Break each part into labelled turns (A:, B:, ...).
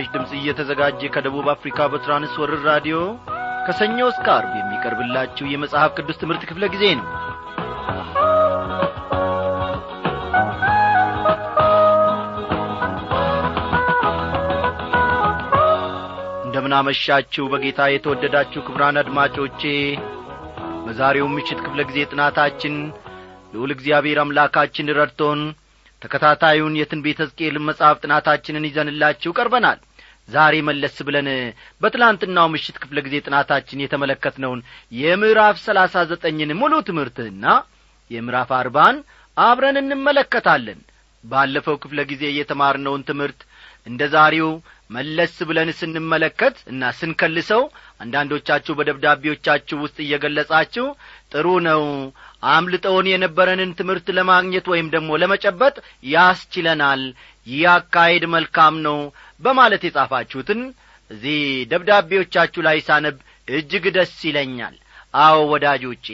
A: ይህ ምስራች ድምፅ እየተዘጋጀ ከደቡብ አፍሪካ በትራንስወርር ራዲዮ ከሰኞ እስከ አርብ የሚቀርብላችሁ የመጽሐፍ ቅዱስ ትምህርት ክፍለ ጊዜ ነው። እንደምናመሻችሁ በጌታ የተወደዳችሁ ክብራን አድማጮቼ በዛሬው ምሽት ክፍለ ጊዜ ጥናታችን ልዑል እግዚአብሔር አምላካችን ረድቶን ተከታታዩን የትንቢተ ሕዝቅኤልን መጽሐፍ ጥናታችንን ይዘንላችሁ ቀርበናል ዛሬ መለስ ብለን በትላንትናው ምሽት ክፍለ ጊዜ ጥናታችን የተመለከትነውን የምዕራፍ ሰላሳ ዘጠኝን ሙሉ ትምህርትና የምዕራፍ አርባን አብረን እንመለከታለን። ባለፈው ክፍለ ጊዜ የተማርነውን ትምህርት እንደ ዛሬው መለስ ብለን ስንመለከት እና ስንከልሰው አንዳንዶቻችሁ በደብዳቤዎቻችሁ ውስጥ እየገለጻችሁ ጥሩ ነው አምልጠውን የነበረንን ትምህርት ለማግኘት ወይም ደግሞ ለመጨበጥ ያስችለናል ይህ አካሄድ መልካም ነው በማለት የጻፋችሁትን እዚህ ደብዳቤዎቻችሁ ላይ ሳነብ እጅግ ደስ ይለኛል። አዎ ወዳጆቼ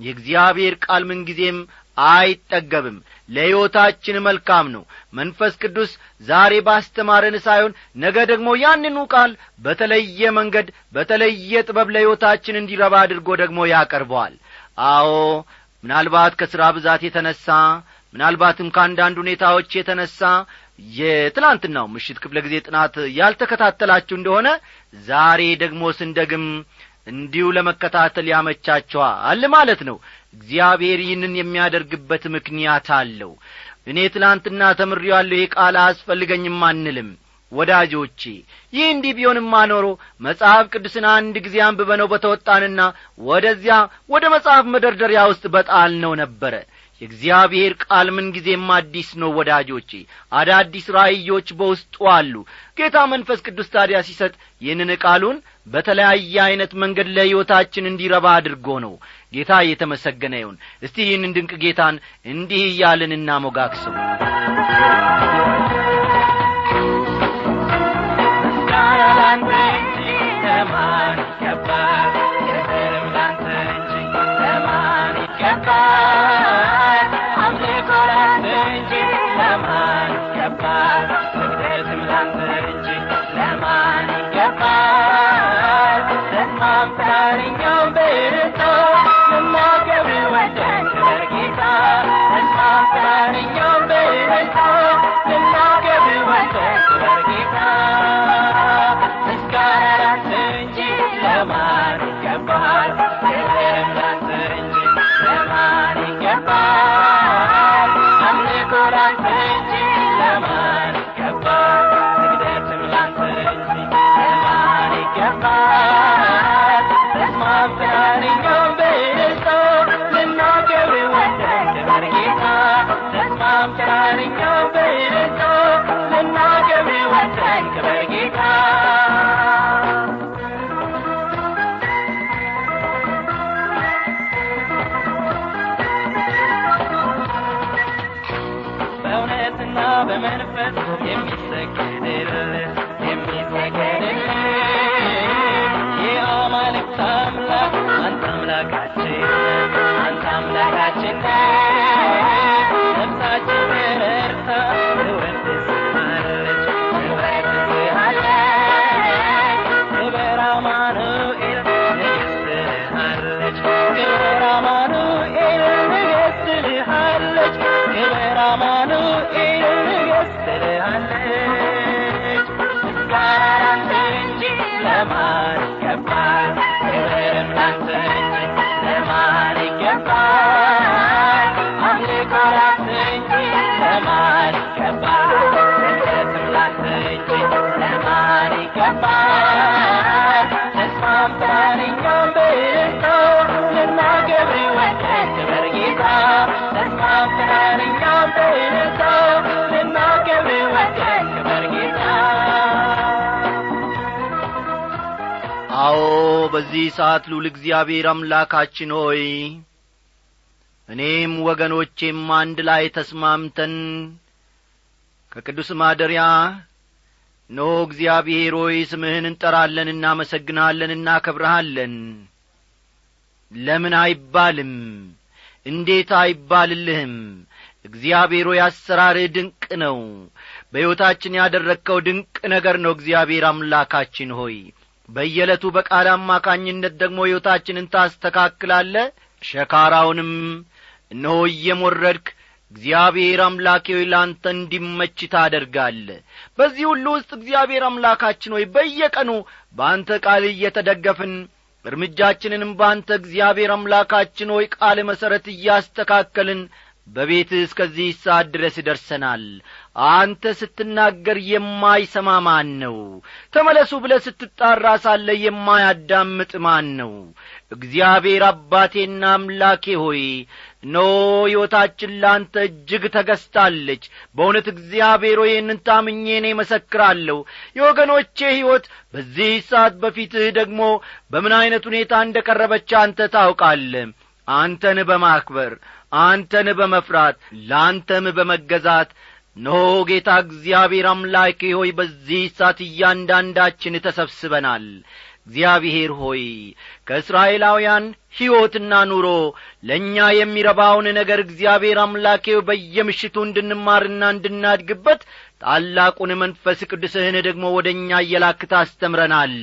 A: የእግዚአብሔር ቃል ምንጊዜም አይጠገብም። ለሕይወታችን መልካም ነው። መንፈስ ቅዱስ ዛሬ ባስተማረን ሳይሆን ነገ ደግሞ ያንኑ ቃል በተለየ መንገድ በተለየ ጥበብ ለሕይወታችን እንዲረባ አድርጎ ደግሞ ያቀርበዋል። አዎ ምናልባት ከሥራ ብዛት የተነሣ ምናልባትም ከአንዳንድ ሁኔታዎች የተነሣ የትላንትናው ምሽት ክፍለ ጊዜ ጥናት ያልተከታተላችሁ እንደሆነ ዛሬ ደግሞ ስንደግም እንዲሁ ለመከታተል ያመቻቸዋል ማለት ነው። እግዚአብሔር ይህንን የሚያደርግበት ምክንያት አለው። እኔ ትላንትና ተምሬዋለሁ ይህ ቃል አያስፈልገኝም አንልም። ወዳጆቼ ይህ እንዲህ ቢሆንማ ኖሮ መጽሐፍ ቅዱስን አንድ ጊዜ አንብበነው በተወጣንና ወደዚያ ወደ መጽሐፍ መደርደሪያ ውስጥ በጣል ነው ነበረ የእግዚአብሔር ቃል ምንጊዜም አዲስ ነው ወዳጆቼ። አዳዲስ ራእዮች በውስጡ አሉ። ጌታ መንፈስ ቅዱስ ታዲያ ሲሰጥ ይህንን ቃሉን በተለያየ ዐይነት መንገድ ለሕይወታችን እንዲረባ አድርጎ ነው። ጌታ የተመሰገነ ይሁን። እስቲ ይህንን ድንቅ ጌታን እንዲህ እያልን እናሞጋግሰው
B: I'll did a
A: list. በዚህ ሰዓት ሉል እግዚአብሔር አምላካችን ሆይ እኔም ወገኖቼም አንድ ላይ ተስማምተን ከቅዱስ ማደሪያ ኖ እግዚአብሔር ሆይ ስምህን እንጠራለን እናመሰግንሃለን እናከብረሃለን ለምን አይባልም? እንዴት አይባልልህም? እግዚአብሔር ሆይ ድንቅ ነው። በሕይወታችን ያደረግከው ድንቅ ነገር ነው። እግዚአብሔር አምላካችን ሆይ በየዕለቱ በቃል አማካኝነት ደግሞ ሕይወታችንን ታስተካክላለ ሸካራውንም እነሆ እየሞረድክ እግዚአብሔር አምላኬ ሆይ ለአንተ እንዲመች ታደርጋለ በዚህ ሁሉ ውስጥ እግዚአብሔር አምላካችን ሆይ በየቀኑ በአንተ ቃል እየተደገፍን እርምጃችንንም በአንተ እግዚአብሔር አምላካችን ሆይ ቃል መሠረት እያስተካከልን በቤትህ እስከዚህ ሰዓት ድረስ ደርሰናል። አንተ ስትናገር የማይሰማ ማን ነው? ተመለሱ ብለ ስትጣራ ሳለ የማያዳምጥ ማን ነው? እግዚአብሔር አባቴና አምላኬ ሆይ ኖ ሕይወታችን ለአንተ እጅግ ተገዝታለች። በእውነት እግዚአብሔር ሆይ ይህንን ታምኜ እኔ መሰክራለሁ የወገኖቼ ሕይወት በዚህ ሰዓት በፊትህ ደግሞ በምን ዐይነት ሁኔታ እንደ ቀረበች አንተ ታውቃለ አንተን በማክበር አንተን በመፍራት ለአንተም በመገዛት ኖ ጌታ እግዚአብሔር አምላኬ ሆይ በዚህ ሰዓት እያንዳንዳችን ተሰብስበናል። እግዚአብሔር ሆይ ከእስራኤላውያን ሕይወትና ኑሮ ለእኛ የሚረባውን ነገር እግዚአብሔር አምላኬው በየምሽቱ እንድንማርና እንድናድግበት ታላቁን መንፈስ ቅዱስህን ደግሞ ወደ እኛ እየላክ ታስተምረናል።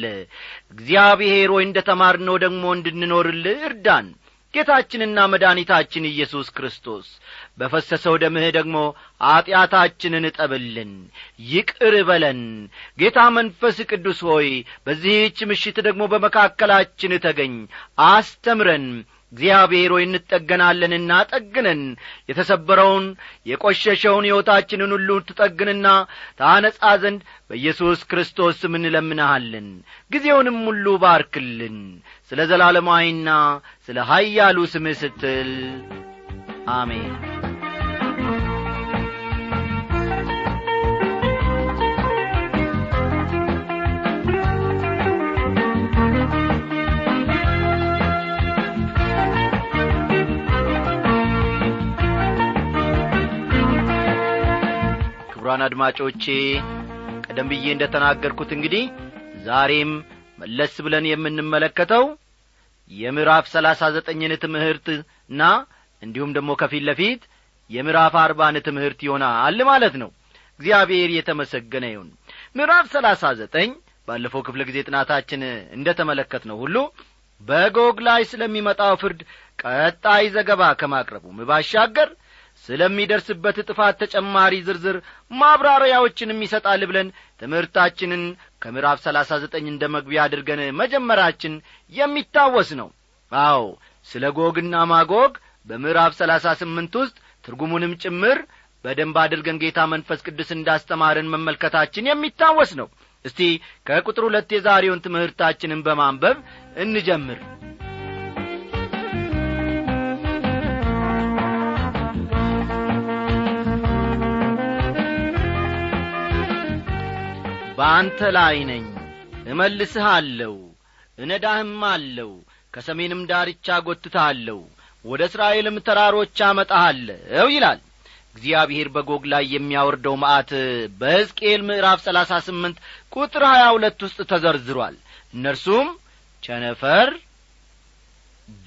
A: እግዚአብሔር ሆይ እንደ ተማርነው ደግሞ እንድንኖርልህ እርዳን ጌታችንና መድኃኒታችን ኢየሱስ ክርስቶስ በፈሰሰው ደምህ ደግሞ ኀጢአታችንን እጠብልን ይቅር በለን። ጌታ መንፈስ ቅዱስ ሆይ በዚህች ምሽት ደግሞ በመካከላችን ተገኝ አስተምረን እግዚአብሔር ሆይ እንጠገናለንና ጠግነን። የተሰበረውን የቈሸሸውን ሕይወታችንን ሁሉ ትጠግንና ታነጻ ዘንድ በኢየሱስ ክርስቶስ ስም እንለምንሃለን። ጊዜውንም ሁሉ ባርክልን። ስለ ዘላለማዊና ስለ ኀያሉ ስምህ ስትል አሜን ክቡራን አድማጮቼ ቀደም ብዬ እንደ ተናገርኩት እንግዲህ ዛሬም መለስ ብለን የምንመለከተው የምዕራፍ ሰላሳ ዘጠኝን ትምህርትና እንዲሁም ደግሞ ከፊት ለፊት የምዕራፍ አርባን ትምህርት ይሆናል ማለት ነው። እግዚአብሔር የተመሰገነ ይሁን። ምዕራፍ ሰላሳ ዘጠኝ ባለፈው ክፍለ ጊዜ ጥናታችን እንደ ተመለከት ነው ሁሉ በጎግ ላይ ስለሚመጣው ፍርድ ቀጣይ ዘገባ ከማቅረቡም ባሻገር ስለሚደርስበት ጥፋት ተጨማሪ ዝርዝር ማብራሪያዎችንም ይሰጣል ብለን ትምህርታችንን ከምዕራፍ ሰላሳ ዘጠኝ እንደ መግቢያ አድርገን መጀመራችን የሚታወስ ነው። አዎ ስለ ጎግና ማጎግ በምዕራፍ ሰላሳ ስምንት ውስጥ ትርጉሙንም ጭምር በደንብ አድርገን ጌታ መንፈስ ቅዱስ እንዳስተማርን መመልከታችን የሚታወስ ነው። እስቲ ከቁጥር ሁለት የዛሬውን ትምህርታችንን በማንበብ እንጀምር በአንተ ላይ ነኝ። እመልስሃለሁ እነዳህም አለው ከሰሜንም ዳርቻ ጐትታለሁ ወደ እስራኤልም ተራሮች አመጣሃለሁ ይላል። እግዚአብሔር በጎግ ላይ የሚያወርደው መዓት በሕዝቅኤል ምዕራፍ ሰላሳ ስምንት ቁጥር ሀያ ሁለት ውስጥ ተዘርዝሯል። እነርሱም ቸነፈር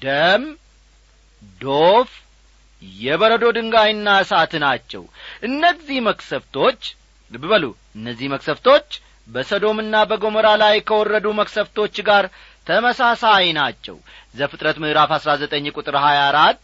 A: ደም ዶፍ የበረዶ ድንጋይና እሳት ናቸው። እነዚህ መክሰፍቶች ልብ በሉ እነዚህ መክሰፍቶች በሰዶምና በጎሞራ ላይ ከወረዱ መክሰፍቶች ጋር ተመሳሳይ ናቸው። ዘፍጥረት ምዕራፍ አሥራ ዘጠኝ ቁጥር ሀያ አራት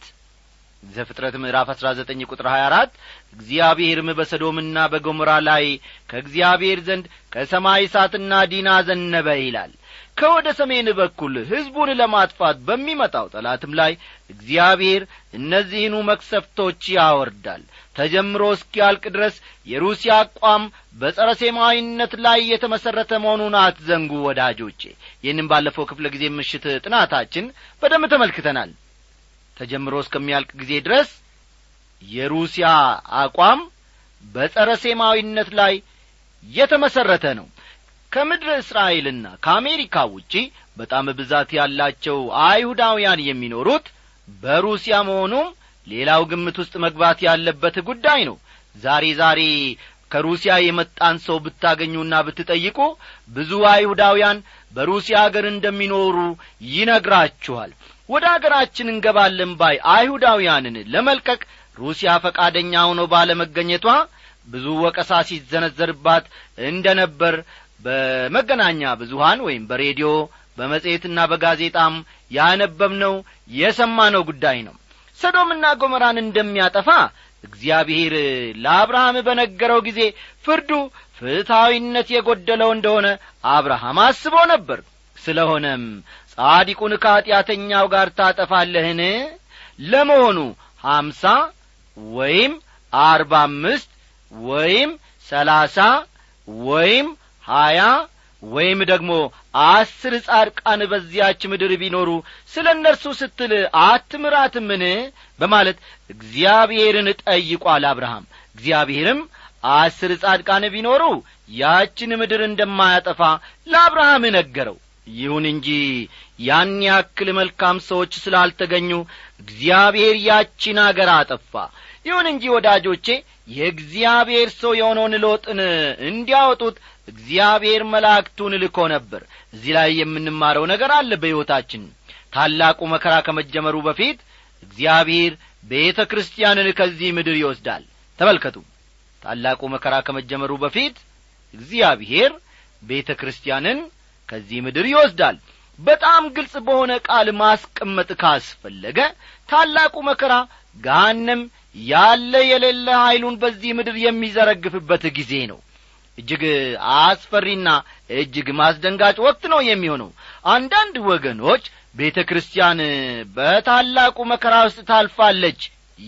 A: ዘፍጥረት ምዕራፍ አሥራ ዘጠኝ ቁጥር ሀያ አራት እግዚአብሔርም በሰዶምና በጎሞራ ላይ ከእግዚአብሔር ዘንድ ከሰማይ እሳትና ዲና ዘነበ ይላል ከወደ ሰሜን በኩል ሕዝቡን ለማጥፋት በሚመጣው ጠላትም ላይ እግዚአብሔር እነዚህኑ መክሰፍቶች ያወርዳል። ተጀምሮ እስኪያልቅ ድረስ የሩሲያ አቋም በጸረ ሴማዊነት ላይ የተመሠረተ መሆኑን አትዘንጉ ወዳጆቼ። ይህንም ባለፈው ክፍለ ጊዜ ምሽት ጥናታችን በደንብ ተመልክተናል። ተጀምሮ እስከሚያልቅ ጊዜ ድረስ የሩሲያ አቋም በጸረ ሴማዊነት ላይ የተመሠረተ ነው ከምድረ እስራኤልና ከአሜሪካ ውጪ በጣም ብዛት ያላቸው አይሁዳውያን የሚኖሩት በሩሲያ መሆኑም ሌላው ግምት ውስጥ መግባት ያለበት ጉዳይ ነው። ዛሬ ዛሬ ከሩሲያ የመጣን ሰው ብታገኙና ብትጠይቁ ብዙ አይሁዳውያን በሩሲያ አገር እንደሚኖሩ ይነግራችኋል። ወደ አገራችን እንገባለን ባይ አይሁዳውያንን ለመልቀቅ ሩሲያ ፈቃደኛ ሆኖ ባለመገኘቷ ብዙ ወቀሳ ሲዘነዘርባት እንደ ነበር በመገናኛ ብዙሃን ወይም በሬዲዮ በመጽሔትና በጋዜጣም ያነበብነው የሰማነው ጉዳይ ነው። ሰዶምና ጎመራን እንደሚያጠፋ እግዚአብሔር ለአብርሃም በነገረው ጊዜ ፍርዱ ፍትሐዊነት የጐደለው እንደሆነ አብርሃም አስቦ ነበር። ስለሆነም ጻዲቁን ከኀጢአተኛው ጋር ታጠፋለህን? ለመሆኑ ሀምሳ ወይም አርባ አምስት ወይም ሰላሳ ወይም ሀያ ወይም ደግሞ አስር ጻድቃን በዚያች ምድር ቢኖሩ ስለ እነርሱ ስትል አትምራትምን? በማለት እግዚአብሔርን ጠይቋል አብርሃም። እግዚአብሔርም አስር ጻድቃን ቢኖሩ ያችን ምድር እንደማያጠፋ ለአብርሃም ነገረው። ይሁን እንጂ ያን ያክል መልካም ሰዎች ስላልተገኙ እግዚአብሔር ያቺን አገር አጠፋ። ይሁን እንጂ ወዳጆቼ የእግዚአብሔር ሰው የሆነውን ሎጥን እንዲያወጡት እግዚአብሔር መላእክቱን ልኮ ነበር። እዚህ ላይ የምንማረው ነገር አለ በሕይወታችን። ታላቁ መከራ ከመጀመሩ በፊት እግዚአብሔር ቤተ ክርስቲያንን ከዚህ ምድር ይወስዳል። ተመልከቱ። ታላቁ መከራ ከመጀመሩ በፊት እግዚአብሔር ቤተ ክርስቲያንን ከዚህ ምድር ይወስዳል በጣም ግልጽ በሆነ ቃል ማስቀመጥ ካስፈለገ ታላቁ መከራ ጋንም ያለ የሌለ ኀይሉን በዚህ ምድር የሚዘረግፍበት ጊዜ ነው። እጅግ አስፈሪና እጅግ ማስደንጋጭ ወቅት ነው የሚሆነው። አንዳንድ ወገኖች ቤተ ክርስቲያን በታላቁ መከራ ውስጥ ታልፋለች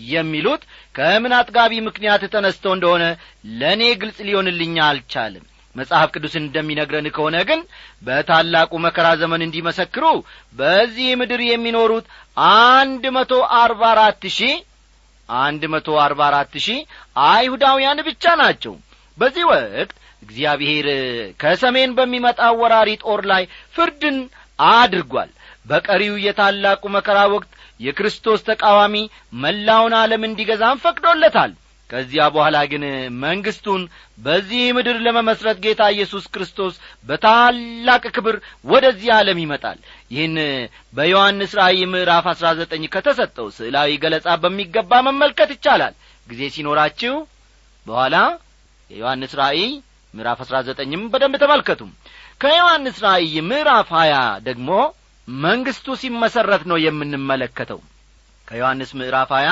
A: የሚሉት ከምን አጥጋቢ ምክንያት ተነስተው እንደሆነ ለእኔ ግልጽ ሊሆንልኝ አልቻልም መጽሐፍ ቅዱስን እንደሚነግረን ከሆነ ግን በታላቁ መከራ ዘመን እንዲመሰክሩ በዚህ ምድር የሚኖሩት አንድ መቶ አርባ አራት ሺህ አንድ መቶ አርባ አራት ሺህ አይሁዳውያን ብቻ ናቸው። በዚህ ወቅት እግዚአብሔር ከሰሜን በሚመጣ ወራሪ ጦር ላይ ፍርድን አድርጓል። በቀሪው የታላቁ መከራ ወቅት የክርስቶስ ተቃዋሚ መላውን ዓለም እንዲገዛም ፈቅዶለታል ከዚያ በኋላ ግን መንግሥቱን በዚህ ምድር ለመመስረት ጌታ ኢየሱስ ክርስቶስ በታላቅ ክብር ወደዚህ ዓለም ይመጣል። ይህን በዮሐንስ ራእይ ምዕራፍ አሥራ ዘጠኝ ከተሰጠው ስዕላዊ ገለጻ በሚገባ መመልከት ይቻላል። ጊዜ ሲኖራችሁ በኋላ የዮሐንስ ራእይ ምዕራፍ አሥራ ዘጠኝም በደንብ ተመልከቱ ከዮሐንስ ራእይ ምዕራፍ ሀያ ደግሞ መንግሥቱ ሲመሠረት ነው የምንመለከተው። ከዮሐንስ ምዕራፍ ሀያ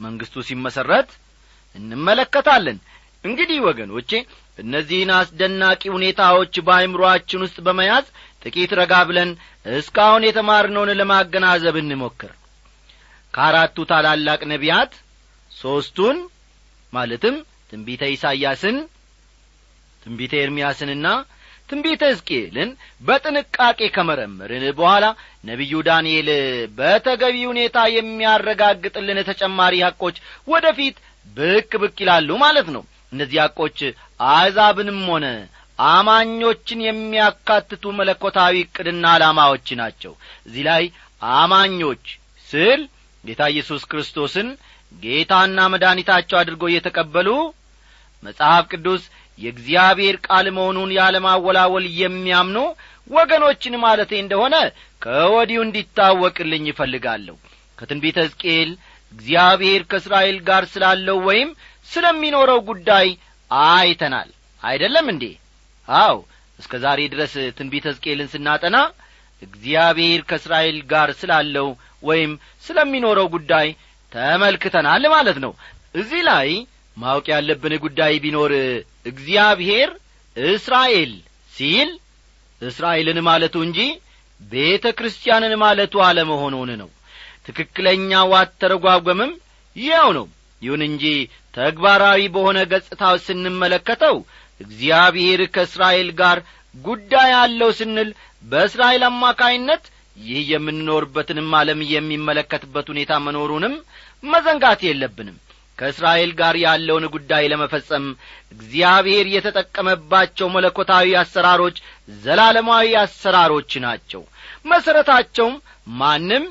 A: መንግሥቱ ሲመሠረት እንመለከታለን። እንግዲህ ወገኖቼ እነዚህን አስደናቂ ሁኔታዎች በአይምሮአችን ውስጥ በመያዝ ጥቂት ረጋ ብለን እስካሁን የተማርነውን ለማገናዘብ እንሞክር። ከአራቱ ታላላቅ ነቢያት ሦስቱን ማለትም ትንቢተ ኢሳይያስን ትንቢተ ኤርምያስንና ትንቢተ ሕዝቅኤልን በጥንቃቄ ከመረመርን በኋላ ነቢዩ ዳንኤል በተገቢ ሁኔታ የሚያረጋግጥልን ተጨማሪ ሐቆች ወደፊት ብቅ ብቅ ይላሉ ማለት ነው። እነዚህ ሐቆች አሕዛብንም ሆነ አማኞችን የሚያካትቱ መለኮታዊ ዕቅድና ዓላማዎች ናቸው። እዚህ ላይ አማኞች ስል ጌታ ኢየሱስ ክርስቶስን ጌታና መድኃኒታቸው አድርጎ እየተቀበሉ መጽሐፍ ቅዱስ የእግዚአብሔር ቃል መሆኑን ያለማወላወል የሚያምኑ ወገኖችን ማለቴ እንደሆነ ከወዲሁ እንዲታወቅልኝ ይፈልጋለሁ ከትንቢተ ሕዝቅኤል እግዚአብሔር ከእስራኤል ጋር ስላለው ወይም ስለሚኖረው ጉዳይ አይተናል። አይደለም እንዴ? አው እስከ ዛሬ ድረስ ትንቢተ ሕዝቅኤልን ስናጠና እግዚአብሔር ከእስራኤል ጋር ስላለው ወይም ስለሚኖረው ጉዳይ ተመልክተናል ማለት ነው። እዚህ ላይ ማወቅ ያለብን ጉዳይ ቢኖር እግዚአብሔር እስራኤል ሲል እስራኤልን ማለቱ እንጂ ቤተ ክርስቲያንን ማለቱ አለመሆኑን ነው ትክክለኛው አተረጓጓምም ያው ነው። ይሁን እንጂ ተግባራዊ በሆነ ገጽታው ስንመለከተው እግዚአብሔር ከእስራኤል ጋር ጉዳይ አለው ስንል በእስራኤል አማካይነት ይህ የምንኖርበትንም ዓለም የሚመለከትበት ሁኔታ መኖሩንም መዘንጋት የለብንም። ከእስራኤል ጋር ያለውን ጉዳይ ለመፈጸም እግዚአብሔር የተጠቀመባቸው መለኮታዊ አሰራሮች ዘላለማዊ አሰራሮች ናቸው። መሠረታቸውም ማንም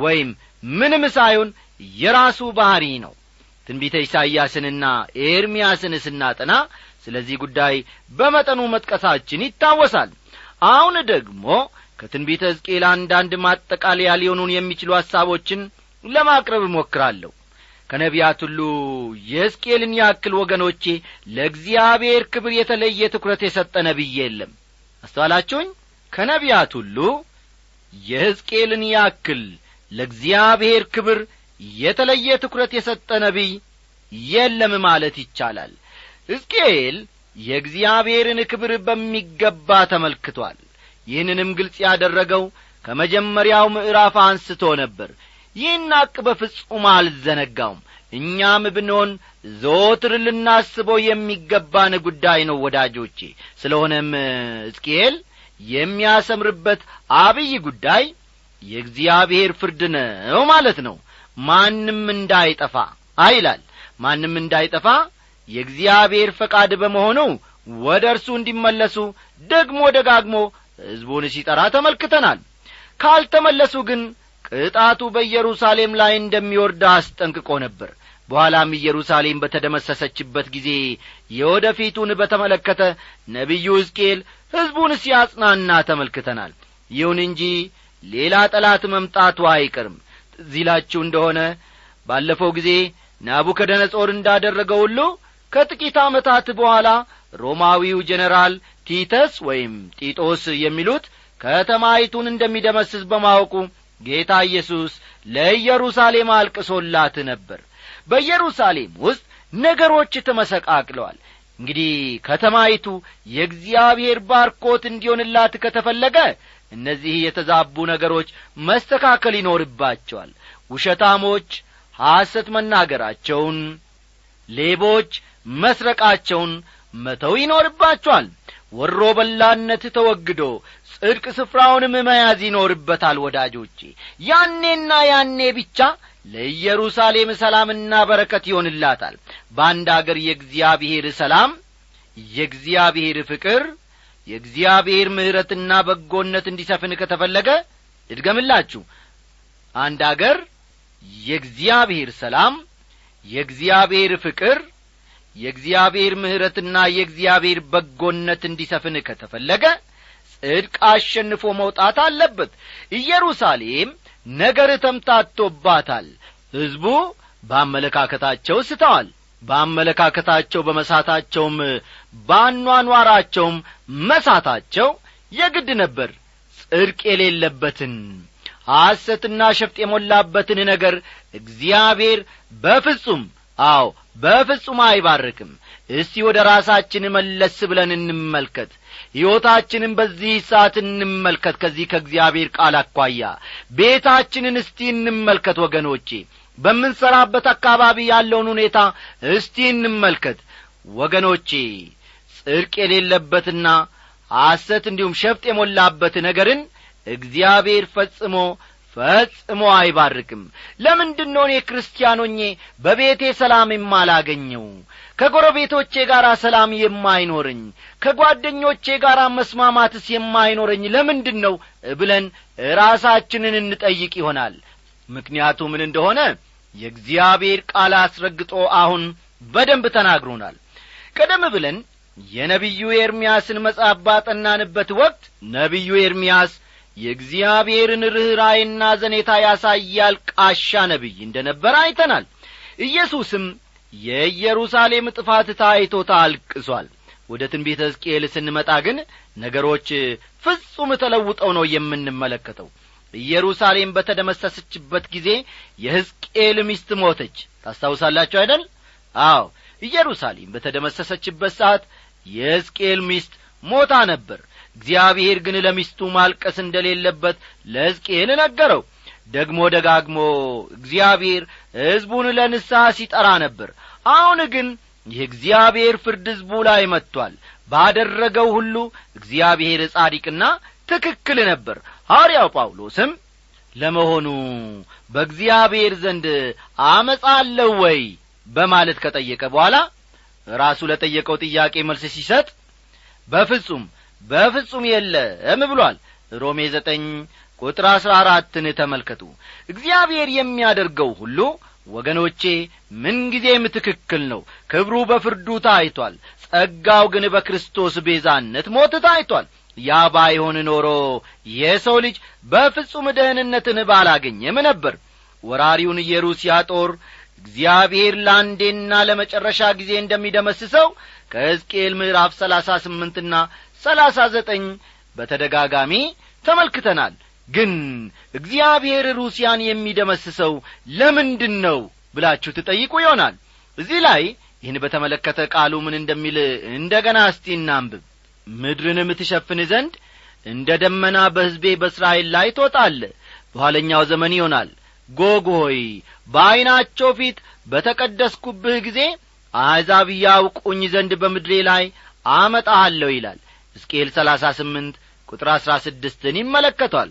A: ወይም ምንም ሳይሆን የራሱ ባሕሪ ነው። ትንቢተ ኢሳይያስንና ኤርምያስን ስናጠና ስለዚህ ጉዳይ በመጠኑ መጥቀሳችን ይታወሳል። አሁን ደግሞ ከትንቢተ ሕዝቅኤል አንዳንድ ማጠቃለያ ሊሆኑን የሚችሉ ሐሳቦችን ለማቅረብ እሞክራለሁ። ከነቢያት ሁሉ የሕዝቅኤልን ያክል ወገኖቼ ለእግዚአብሔር ክብር የተለየ ትኩረት የሰጠ ነቢይ የለም። አስተዋላችሁኝ? ከነቢያት ሁሉ የሕዝቅኤልን ያክል ለእግዚአብሔር ክብር የተለየ ትኩረት የሰጠ ነቢይ የለም ማለት ይቻላል። ሕዝቅኤል የእግዚአብሔርን ክብር በሚገባ ተመልክቷል። ይህንንም ግልጽ ያደረገው ከመጀመሪያው ምዕራፍ አንስቶ ነበር። ይህን አቅ በፍጹም አልዘነጋውም። እኛም ብንሆን ዘወትር ልናስበው የሚገባን ጉዳይ ነው ወዳጆቼ። ስለሆነም ሕዝቅኤል የሚያሰምርበት አብይ ጉዳይ የእግዚአብሔር ፍርድ ነው ማለት ነው። ማንም እንዳይጠፋ አይላል። ማንም እንዳይጠፋ የእግዚአብሔር ፈቃድ በመሆኑ ወደ እርሱ እንዲመለሱ ደግሞ ደጋግሞ ሕዝቡን ሲጠራ ተመልክተናል። ካልተመለሱ ግን ቅጣቱ በኢየሩሳሌም ላይ እንደሚወርድ አስጠንቅቆ ነበር። በኋላም ኢየሩሳሌም በተደመሰሰችበት ጊዜ የወደፊቱን በተመለከተ ነቢዩ ሕዝቅኤል ሕዝቡን ሲያጽናና ተመልክተናል። ይሁን እንጂ ሌላ ጠላት መምጣቱ አይቀርም። ትዚላችሁ እንደሆነ ባለፈው ጊዜ ናቡከደነጾር እንዳደረገው ሁሉ ከጥቂት ዓመታት በኋላ ሮማዊው ጀኔራል ቲተስ ወይም ጢጦስ የሚሉት ከተማይቱን እንደሚደመስስ በማወቁ ጌታ ኢየሱስ ለኢየሩሳሌም አልቅሶላት ነበር። በኢየሩሳሌም ውስጥ ነገሮች ተመሰቃቅለዋል። እንግዲህ ከተማይቱ የእግዚአብሔር ባርኮት እንዲሆንላት ከተፈለገ እነዚህ የተዛቡ ነገሮች መስተካከል ይኖርባቸዋል። ውሸታሞች ሐሰት መናገራቸውን ሌቦች መስረቃቸውን መተው ይኖርባቸዋል። ወሮ በላነት ተወግዶ ጽድቅ ስፍራውንም መያዝ ይኖርበታል ወዳጆቼ። ያኔና ያኔ ብቻ ለኢየሩሳሌም ሰላምና በረከት ይሆንላታል። በአንድ አገር የእግዚአብሔር ሰላም የእግዚአብሔር ፍቅር የእግዚአብሔር ምሕረትና በጎነት እንዲሰፍን ከተፈለገ እድገምላችሁ አንድ አገር የእግዚአብሔር ሰላም የእግዚአብሔር ፍቅር የእግዚአብሔር ምሕረትና የእግዚአብሔር በጎነት እንዲሰፍን ከተፈለገ ጽድቅ አሸንፎ መውጣት አለበት። ኢየሩሳሌም ነገር ተምታቶባታል። ሕዝቡ በአመለካከታቸው ስተዋል። በአመለካከታቸው በመሳታቸውም ባኗኗራቸውም መሳታቸው የግድ ነበር። ጽድቅ የሌለበትን ሐሰትና ሸፍጥ የሞላበትን ነገር እግዚአብሔር በፍጹም አዎ በፍጹም አይባርክም። እስቲ ወደ ራሳችን መለስ ብለን እንመልከት። ሕይወታችንን በዚህ ሰዓት እንመልከት። ከዚህ ከእግዚአብሔር ቃል አኳያ ቤታችንን እስቲ እንመልከት ወገኖቼ። በምንሠራበት አካባቢ ያለውን ሁኔታ እስቲ እንመልከት ወገኖቼ ጽድቅ የሌለበትና ሐሰት እንዲሁም ሸፍጥ የሞላበት ነገርን እግዚአብሔር ፈጽሞ ፈጽሞ አይባርክም። ለምንድን ነው እኔ ክርስቲያኖኜ በቤቴ ሰላም የማላገኘው? ከጎረቤቶቼ ጋር ሰላም የማይኖረኝ? ከጓደኞቼ ጋር መስማማትስ የማይኖረኝ ለምንድን ነው ብለን ራሳችንን እንጠይቅ ይሆናል። ምክንያቱ ምን እንደሆነ የእግዚአብሔር ቃል አስረግጦ አሁን በደንብ ተናግሮናል። ቀደም ብለን የነቢዩ ኤርምያስን መጽሐፍ ባጠናንበት ወቅት ነቢዩ ኤርምያስ የእግዚአብሔርን ርኅራይና ዘኔታ ያሳያል ቃሻ ነቢይ እንደ ነበረ አይተናል። ኢየሱስም የኢየሩሳሌም ጥፋት ታይቶ ታልቅሷል። ወደ ትንቢተ ሕዝቅኤል ስንመጣ ግን ነገሮች ፍጹም ተለውጠው ነው የምንመለከተው። ኢየሩሳሌም በተደመሰሰችበት ጊዜ የሕዝቅኤል ሚስት ሞተች። ታስታውሳላችሁ አይደል? አዎ። ኢየሩሳሌም በተደመሰሰችበት ሰዓት የሕዝቅኤል ሚስት ሞታ ነበር። እግዚአብሔር ግን ለሚስቱ ማልቀስ እንደሌለበት ለሕዝቅኤል ነገረው። ደግሞ ደጋግሞ እግዚአብሔር ሕዝቡን ለንስሐ ሲጠራ ነበር። አሁን ግን የእግዚአብሔር ፍርድ ሕዝቡ ላይ መጥቶአል ባደረገው ሁሉ እግዚአብሔር ጻዲቅና ትክክል ነበር። ሐዋርያው ጳውሎስም ለመሆኑ በእግዚአብሔር ዘንድ አመፃ አለው ወይ? በማለት ከጠየቀ በኋላ ራሱ ለጠየቀው ጥያቄ መልስ ሲሰጥ በፍጹም በፍጹም የለም ብሏል። ሮሜ ዘጠኝ ቁጥር አሥራ አራትን ተመልከቱ። እግዚአብሔር የሚያደርገው ሁሉ ወገኖቼ ምንጊዜም ትክክል ነው። ክብሩ በፍርዱ ታይቷል። ጸጋው ግን በክርስቶስ ቤዛነት ሞት ታይቷል። ያ ባይሆን ኖሮ የሰው ልጅ በፍጹም ደህንነትን ባላገኘም ነበር። ወራሪውን የሩሲያ ጦር እግዚአብሔር ለአንዴና ለመጨረሻ ጊዜ እንደሚደመስሰው ከሕዝቅኤል ምዕራፍ ሰላሳ ስምንትና ሰላሳ ዘጠኝ በተደጋጋሚ ተመልክተናል። ግን እግዚአብሔር ሩሲያን የሚደመስሰው ለምንድን ነው ብላችሁ ትጠይቁ ይሆናል። እዚህ ላይ ይህን በተመለከተ ቃሉ ምን እንደሚል እንደ ገና እስቲ እናንብብ። ምድርንም ትሸፍን ዘንድ እንደ ደመና በሕዝቤ በእስራኤል ላይ ትወጣለ በኋለኛው ዘመን ይሆናል ጎግ ሆይ በዐይናቸው ፊት በተቀደስኩብህ ጊዜ አሕዛብ ያውቁኝ ዘንድ በምድሬ ላይ አመጣሃለሁ ይላል። ሕዝቅኤል ሰላሳ ስምንት ቁጥር አሥራ ስድስትን ይመለከቷል።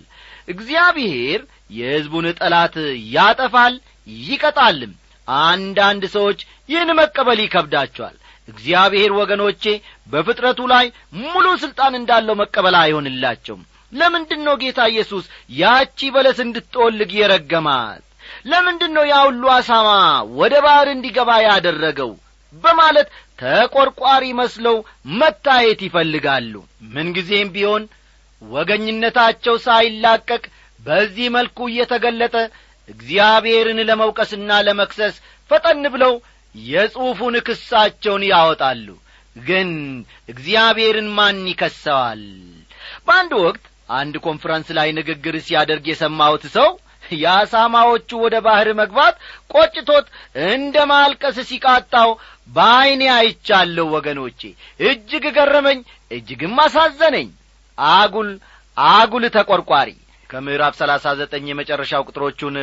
A: እግዚአብሔር የሕዝቡን ጠላት ያጠፋል ይቀጣልም። አንዳንድ ሰዎች ይህን መቀበል ይከብዳቸዋል። እግዚአብሔር ወገኖቼ በፍጥረቱ ላይ ሙሉ ሥልጣን እንዳለው መቀበል አይሆንላቸውም ለምንድን ነው ጌታ ኢየሱስ ያቺ በለስ እንድትጠወልግ የረገማት? ለምንድን ነው ያ ሁሉ አሳማ ወደ ባሕር እንዲገባ ያደረገው? በማለት ተቈርቋሪ መስለው መታየት ይፈልጋሉ። ምንጊዜም ቢሆን ወገኝነታቸው ሳይላቀቅ በዚህ መልኩ እየተገለጠ እግዚአብሔርን ለመውቀስና ለመክሰስ ፈጠን ብለው የጽሑፉን ክሳቸውን ያወጣሉ። ግን እግዚአብሔርን ማን ይከሰዋል? በአንድ ወቅት አንድ ኮንፈረንስ ላይ ንግግር ሲያደርግ የሰማሁት ሰው የአሳማዎቹ ወደ ባሕር መግባት ቆጭቶት እንደ ማልቀስ ሲቃጣው በዐይኔ አይቻለሁ ወገኖቼ። እጅግ ገረመኝ እጅግም አሳዘነኝ። አጉል አጉል ተቈርቋሪ ከምዕራፍ ሰላሳ ዘጠኝ የመጨረሻው ቁጥሮቹን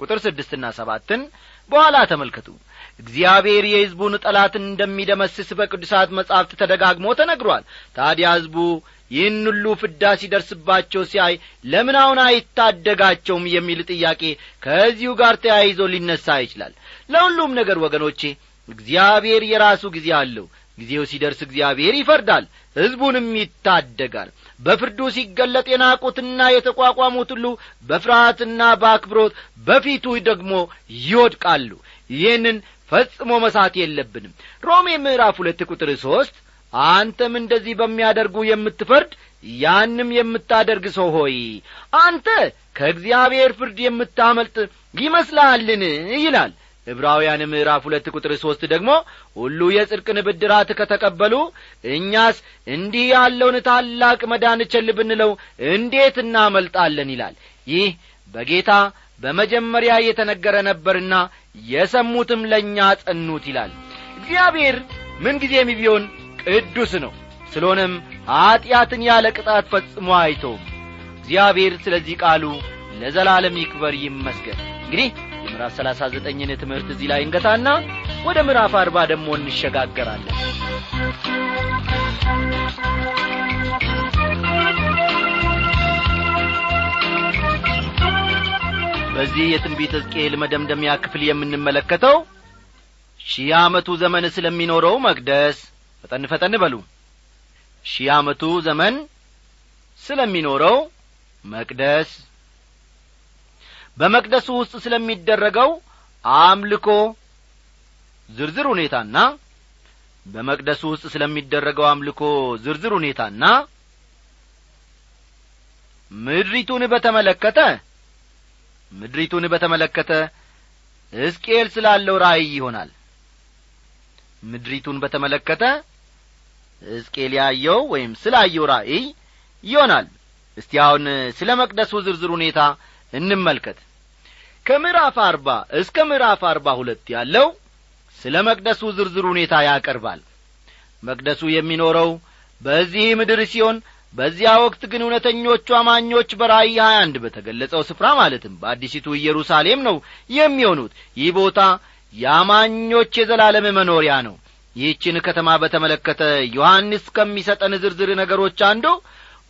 A: ቁጥር ስድስትና ሰባትን በኋላ ተመልከቱ። እግዚአብሔር የሕዝቡን ጠላትን እንደሚደመስስ በቅዱሳት መጻሕፍት ተደጋግሞ ተነግሯል። ታዲያ ሕዝቡ ይህን ሁሉ ፍዳ ሲደርስባቸው ሲያይ ለምን አሁን አይታደጋቸውም የሚል ጥያቄ ከዚሁ ጋር ተያይዞ ሊነሣ ይችላል። ለሁሉም ነገር ወገኖቼ እግዚአብሔር የራሱ ጊዜ አለው። ጊዜው ሲደርስ እግዚአብሔር ይፈርዳል ሕዝቡንም ይታደጋል። በፍርዱ ሲገለጥ የናቁትና የተቋቋሙት ሁሉ በፍርሃትና በአክብሮት በፊቱ ደግሞ ይወድቃሉ። ይህንን ፈጽሞ መሳት የለብንም። ሮሜ ምዕራፍ ሁለት ቁጥር ሦስት አንተም እንደዚህ በሚያደርጉ የምትፈርድ ያንም የምታደርግ ሰው ሆይ አንተ ከእግዚአብሔር ፍርድ የምታመልጥ ይመስልሃልን? ይላል። ዕብራውያን ምዕራፍ ሁለት ቁጥር ሦስት ደግሞ ሁሉ የጽድቅን ብድራት ከተቀበሉ እኛስ እንዲህ ያለውን ታላቅ መዳን ቸል ብንለው እንዴት እናመልጣለን? ይላል። ይህ በጌታ በመጀመሪያ የተነገረ ነበርና የሰሙትም ለእኛ ጸኑት ይላል። እግዚአብሔር ምንጊዜም ቢሆን ቅዱስ ነው። ስለሆነም ኀጢአትን ያለ ቅጣት ፈጽሞ አይተውም። እግዚአብሔር ስለዚህ ቃሉ ለዘላለም ይክበር ይመስገን። እንግዲህ የምዕራፍ ሰላሳ ዘጠኝን ትምህርት እዚህ ላይ እንገታና ወደ ምዕራፍ አርባ ደግሞ እንሸጋገራለን። በዚህ የትንቢት ሕዝቅኤል መደምደሚያ ክፍል የምንመለከተው ሺህ ዓመቱ ዘመን ስለሚኖረው መቅደስ ፈጠን ፈጠን በሉ። ሺህ ዓመቱ ዘመን ስለሚኖረው መቅደስ በመቅደሱ ውስጥ ስለሚደረገው አምልኮ ዝርዝር ሁኔታና በመቅደሱ ውስጥ ስለሚደረገው አምልኮ ዝርዝር ሁኔታና ምድሪቱን በተመለከተ ምድሪቱን በተመለከተ ሕዝቅኤል ስላለው ራእይ ይሆናል። ምድሪቱን በተመለከተ ሕዝቅኤል ያየው ወይም ስላየው ራእይ ይሆናል። እስቲ አሁን ስለ መቅደሱ ዝርዝር ሁኔታ እንመልከት። ከምዕራፍ አርባ እስከ ምዕራፍ አርባ ሁለት ያለው ስለ መቅደሱ ዝርዝር ሁኔታ ያቀርባል። መቅደሱ የሚኖረው በዚህ ምድር ሲሆን በዚያ ወቅት ግን እውነተኞቹ አማኞች በራእይ ሀያ አንድ በተገለጸው ስፍራ ማለትም በአዲሲቱ ኢየሩሳሌም ነው የሚሆኑት። ይህ ቦታ የአማኞች የዘላለም መኖሪያ ነው ይህችን ከተማ በተመለከተ ዮሐንስ ከሚሰጠን ዝርዝር ነገሮች አንዱ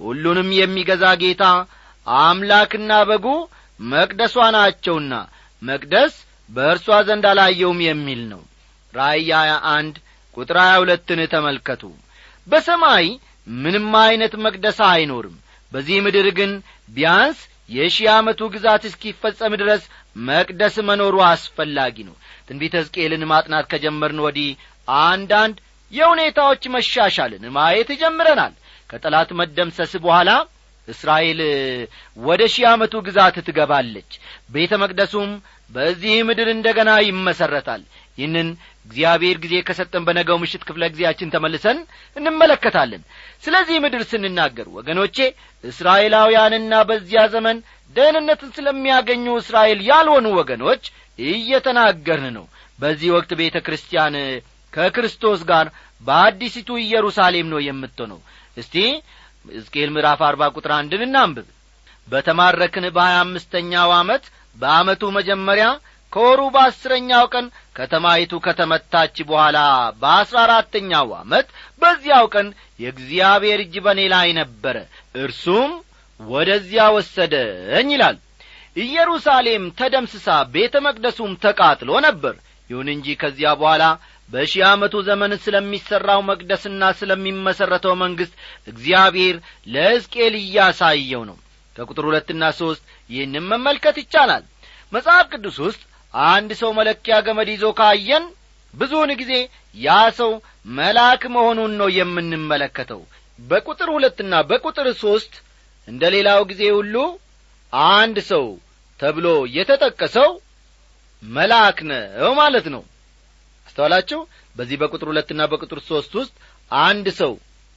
A: ሁሉንም የሚገዛ ጌታ አምላክና በጉ መቅደሷ ናቸውና መቅደስ በእርሷ ዘንድ አላየውም የሚል ነው። ራእይ ሀያ አንድ ቁጥር ሀያ ሁለትን ተመልከቱ። በሰማይ ምንም ዐይነት መቅደስ አይኖርም። በዚህ ምድር ግን ቢያንስ የሺህ ዓመቱ ግዛት እስኪፈጸም ድረስ መቅደስ መኖሩ አስፈላጊ ነው። ትንቢተ ሕዝቅኤልን ማጥናት ከጀመርን ወዲህ አንዳንድ የሁኔታዎች መሻሻልን ማየት ጀምረናል። ከጠላት መደምሰስ በኋላ እስራኤል ወደ ሺህ ዓመቱ ግዛት ትገባለች። ቤተ መቅደሱም በዚህ ምድር እንደ ገና ይመሠረታል ይህንን እግዚአብሔር ጊዜ ከሰጠን በነገው ምሽት ክፍለ ጊዜያችን ተመልሰን እንመለከታለን። ስለዚህ ምድር ስንናገር ወገኖቼ እስራኤላውያንና በዚያ ዘመን ደህንነትን ስለሚያገኙ እስራኤል ያልሆኑ ወገኖች እየተናገርን ነው። በዚህ ወቅት ቤተ ክርስቲያን ከክርስቶስ ጋር በአዲሲቱ ኢየሩሳሌም ነው የምትሆነው። እስቲ ሕዝቅኤል ምዕራፍ አርባ ቁጥር አንድን እናንብብ። በተማረክን በሀያ አምስተኛው ዓመት በዓመቱ መጀመሪያ ከወሩ በአስረኛው ቀን ከተማይቱ ከተመታች በኋላ በአስራ አራተኛው ዓመት በዚያው ቀን የእግዚአብሔር እጅ በእኔ ላይ ነበረ እርሱም ወደዚያ ወሰደኝ ይላል። ኢየሩሳሌም ተደምስሳ ቤተ መቅደሱም ተቃጥሎ ነበር። ይሁን እንጂ ከዚያ በኋላ በሺህ ዓመቱ ዘመን ስለሚሠራው መቅደስና ስለሚመሠረተው መንግሥት እግዚአብሔር ለሕዝቅኤል እያሳየው ነው። ከቁጥር ሁለትና ሦስት ይህንም መመልከት ይቻላል። መጽሐፍ ቅዱስ ውስጥ አንድ ሰው መለኪያ ገመድ ይዞ ካየን ብዙውን ጊዜ ያ ሰው መልአክ መሆኑን ነው የምንመለከተው። በቁጥር ሁለትና በቁጥር ሦስት እንደ ሌላው ጊዜ ሁሉ አንድ ሰው ተብሎ የተጠቀሰው መልአክ ነው ማለት ነው አስተዋላችሁ? በዚህ በቁጥር ሁለትና በቁጥር ሦስት ውስጥ አንድ ሰው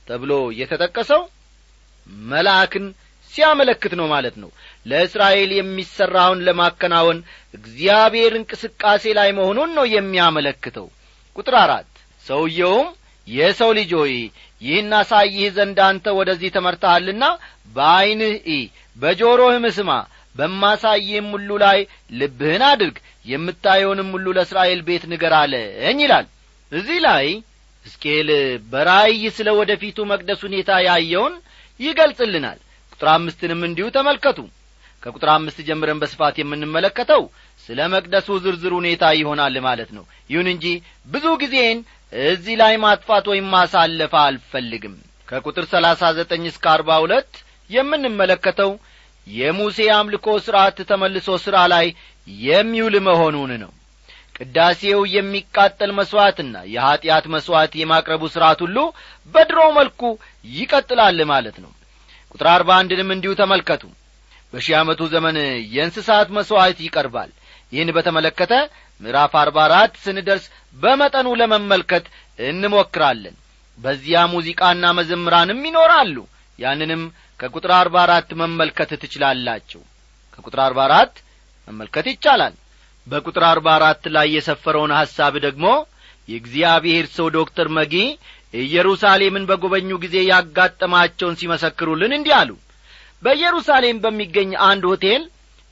A: ተብሎ የተጠቀሰው መልአክን ሲያመለክት ነው ማለት ነው። ለእስራኤል የሚሠራውን ለማከናወን እግዚአብሔር እንቅስቃሴ ላይ መሆኑን ነው የሚያመለክተው። ቁጥር አራት ሰውየውም የሰው ልጅ ሆይ ይህን አሳይህ ዘንድ አንተ ወደዚህ ተመርተሃልና በዐይንህ ኢ በጆሮህም ስማ በማሳይህም ሁሉ ላይ ልብህን አድርግ የምታየውንም ሁሉ ለእስራኤል ቤት ንገር አለኝ ይላል። እዚህ ላይ ሕዝቅኤል በራእይ ስለ ወደፊቱ መቅደስ ሁኔታ ያየውን ይገልጽልናል። ቁጥር አምስትንም እንዲሁ ተመልከቱ። ከቁጥር አምስት ጀምረን በስፋት የምንመለከተው ስለ መቅደሱ ዝርዝር ሁኔታ ይሆናል ማለት ነው። ይሁን እንጂ ብዙ ጊዜን እዚህ ላይ ማጥፋት ወይም ማሳለፍ አልፈልግም። ከቁጥር ሰላሳ ዘጠኝ እስከ አርባ ሁለት የምንመለከተው የሙሴ አምልኮ ሥርዓት ተመልሶ ሥራ ላይ የሚውል መሆኑን ነው። ቅዳሴው የሚቃጠል መሥዋዕትና የኀጢአት መሥዋዕት የማቅረቡ ሥርዓት ሁሉ በድሮ መልኩ ይቀጥላል ማለት ነው። ቁጥር አርባ አንድንም እንዲሁ ተመልከቱ። በሺህ ዓመቱ ዘመን የእንስሳት መሥዋዕት ይቀርባል። ይህን በተመለከተ ምዕራፍ አርባ አራት ስንደርስ በመጠኑ ለመመልከት እንሞክራለን። በዚያ ሙዚቃና መዘምራንም ይኖራሉ። ያንንም ከቁጥር አርባ አራት መመልከት ትችላላችሁ። ከቁጥር አርባ አራት መመልከት ይቻላል። በቁጥር አርባ አራት ላይ የሰፈረውን ሐሳብ ደግሞ የእግዚአብሔር ሰው ዶክተር መጊ ኢየሩሳሌምን በጐበኙ ጊዜ ያጋጠማቸውን ሲመሰክሩልን እንዲህ አሉ። በኢየሩሳሌም በሚገኝ አንድ ሆቴል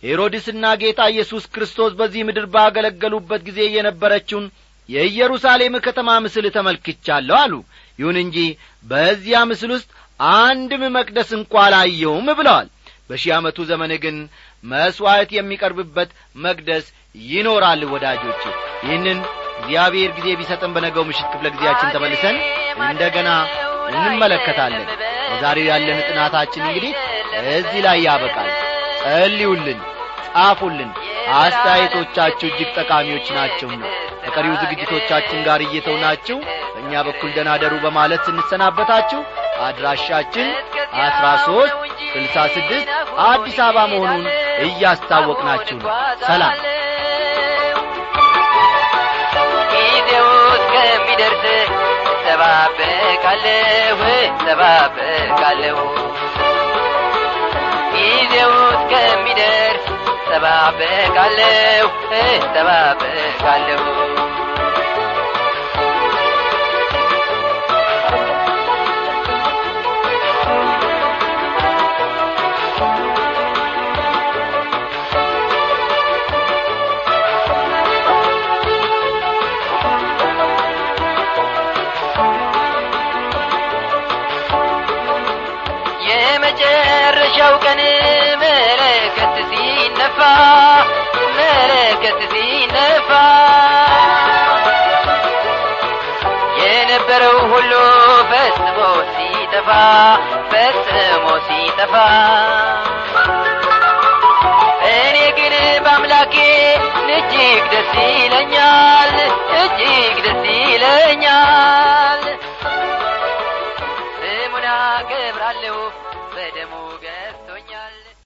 A: ሄሮድስና ጌታ ኢየሱስ ክርስቶስ በዚህ ምድር ባገለገሉበት ጊዜ የነበረችውን የኢየሩሳሌም ከተማ ምስል ተመልክቻለሁ አሉ። ይሁን እንጂ በዚያ ምስል ውስጥ አንድም መቅደስ እንኳ አላየውም ብለዋል። በሺህ ዓመቱ ዘመን ግን መሥዋዕት የሚቀርብበት መቅደስ ይኖራል ወዳጆች ይህንን እግዚአብሔር ጊዜ ቢሰጠን በነገው ምሽት ክፍለ ጊዜያችን ተመልሰን እንደ ገና እንመለከታለን። በዛሬው ያለን ጥናታችን እንግዲህ እዚህ ላይ ያበቃል። ጸልዩልን ጻፉልን አስተያየቶቻችሁ እጅግ ጠቃሚዎች ናቸውና ከቀሪው ዝግጅቶቻችን ጋር እየተውናችሁ በእኛ በኩል ደናደሩ በማለት ስንሰናበታችሁ አድራሻችን አስራ ሦስት ስልሳ ስድስት አዲስ አበባ መሆኑን እያስታወቅናችሁ ነው ሰላም።
B: ጊዜው እስከሚደርስ እጠባበቃለሁ እጠባበቃለሁ ጊዜው እስከሚደርስ እጠባበቃለሁ እጠባበቃለሁ የመጨረሻው ቀን መለከት ሲነፋ መለከት ሲነፋ የነበረው ሁሉ ፈጽሞ ሲጠፋ ፈጽሞ ሲጠፋ እኔ ግን በአምላኬ እጅግ ደስ ይለኛል እጅግ ደስ ይለኛል ስሙን አከብራለሁ